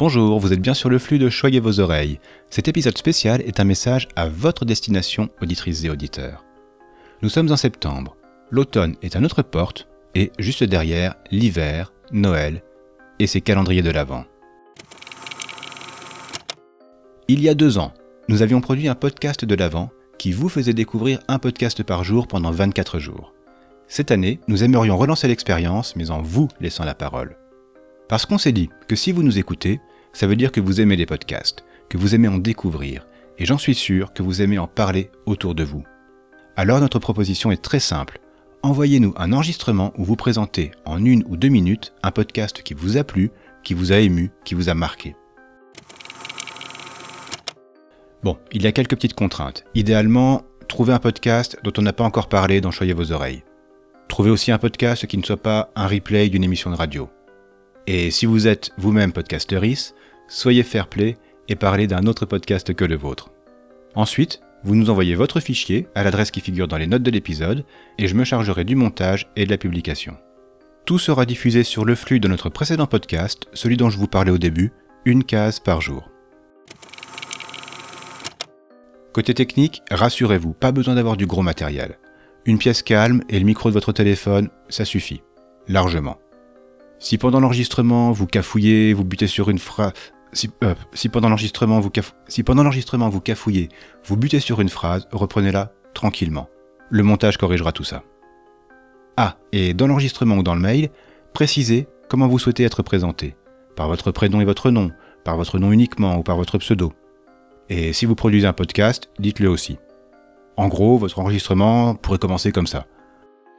Bonjour, vous êtes bien sur le flux de Choyez vos oreilles. Cet épisode spécial est un message à votre destination, auditrices et auditeurs. Nous sommes en septembre. L'automne est à notre porte et juste derrière, l'hiver, Noël et ses calendriers de l'Avent. Il y a deux ans, nous avions produit un podcast de l'Avent qui vous faisait découvrir un podcast par jour pendant 24 jours. Cette année, nous aimerions relancer l'expérience, mais en vous laissant la parole. Parce qu'on s'est dit que si vous nous écoutez, ça veut dire que vous aimez les podcasts, que vous aimez en découvrir, et j'en suis sûr que vous aimez en parler autour de vous. Alors notre proposition est très simple. Envoyez-nous un enregistrement où vous présentez en une ou deux minutes un podcast qui vous a plu, qui vous a ému, qui vous a marqué. Bon, il y a quelques petites contraintes. Idéalement, trouvez un podcast dont on n'a pas encore parlé dans Choyez vos oreilles. Trouvez aussi un podcast qui ne soit pas un replay d'une émission de radio. Et si vous êtes vous-même podcasteris, soyez fair play et parlez d'un autre podcast que le vôtre. Ensuite, vous nous envoyez votre fichier à l'adresse qui figure dans les notes de l'épisode et je me chargerai du montage et de la publication. Tout sera diffusé sur le flux de notre précédent podcast, celui dont je vous parlais au début, une case par jour. Côté technique, rassurez-vous, pas besoin d'avoir du gros matériel. Une pièce calme et le micro de votre téléphone, ça suffit. Largement. Si pendant l'enregistrement vous cafouillez, vous butez sur une phrase, si, euh, pendant l'enregistrement vous, si pendant l'enregistrement phrase, reprenez-la tranquillement. Le montage corrigera tout ça. Ah, et dans l'enregistrement ou dans le mail, précisez comment vous souhaitez être présenté. Par votre prénom et votre nom, par votre nom uniquement ou par votre pseudo. Et si vous produisez un podcast, dites-le aussi. En gros, votre enregistrement pourrait commencer comme ça.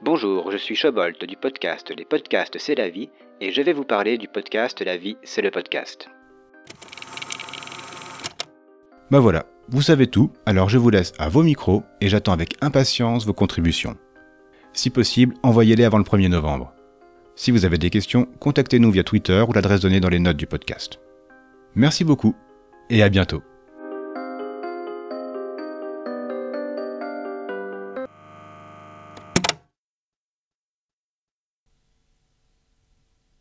Bonjour, je suis Chobolt du podcast Les podcasts c'est la vie et je vais vous parler du podcast La vie c'est le podcast. Bah voilà, vous savez tout, alors je vous laisse à vos micros et j'attends avec impatience vos contributions. Si possible, envoyez-les avant le 1er novembre. Si vous avez des questions, contactez-nous via Twitter ou l'adresse donnée dans les notes du podcast. Merci beaucoup et à bientôt.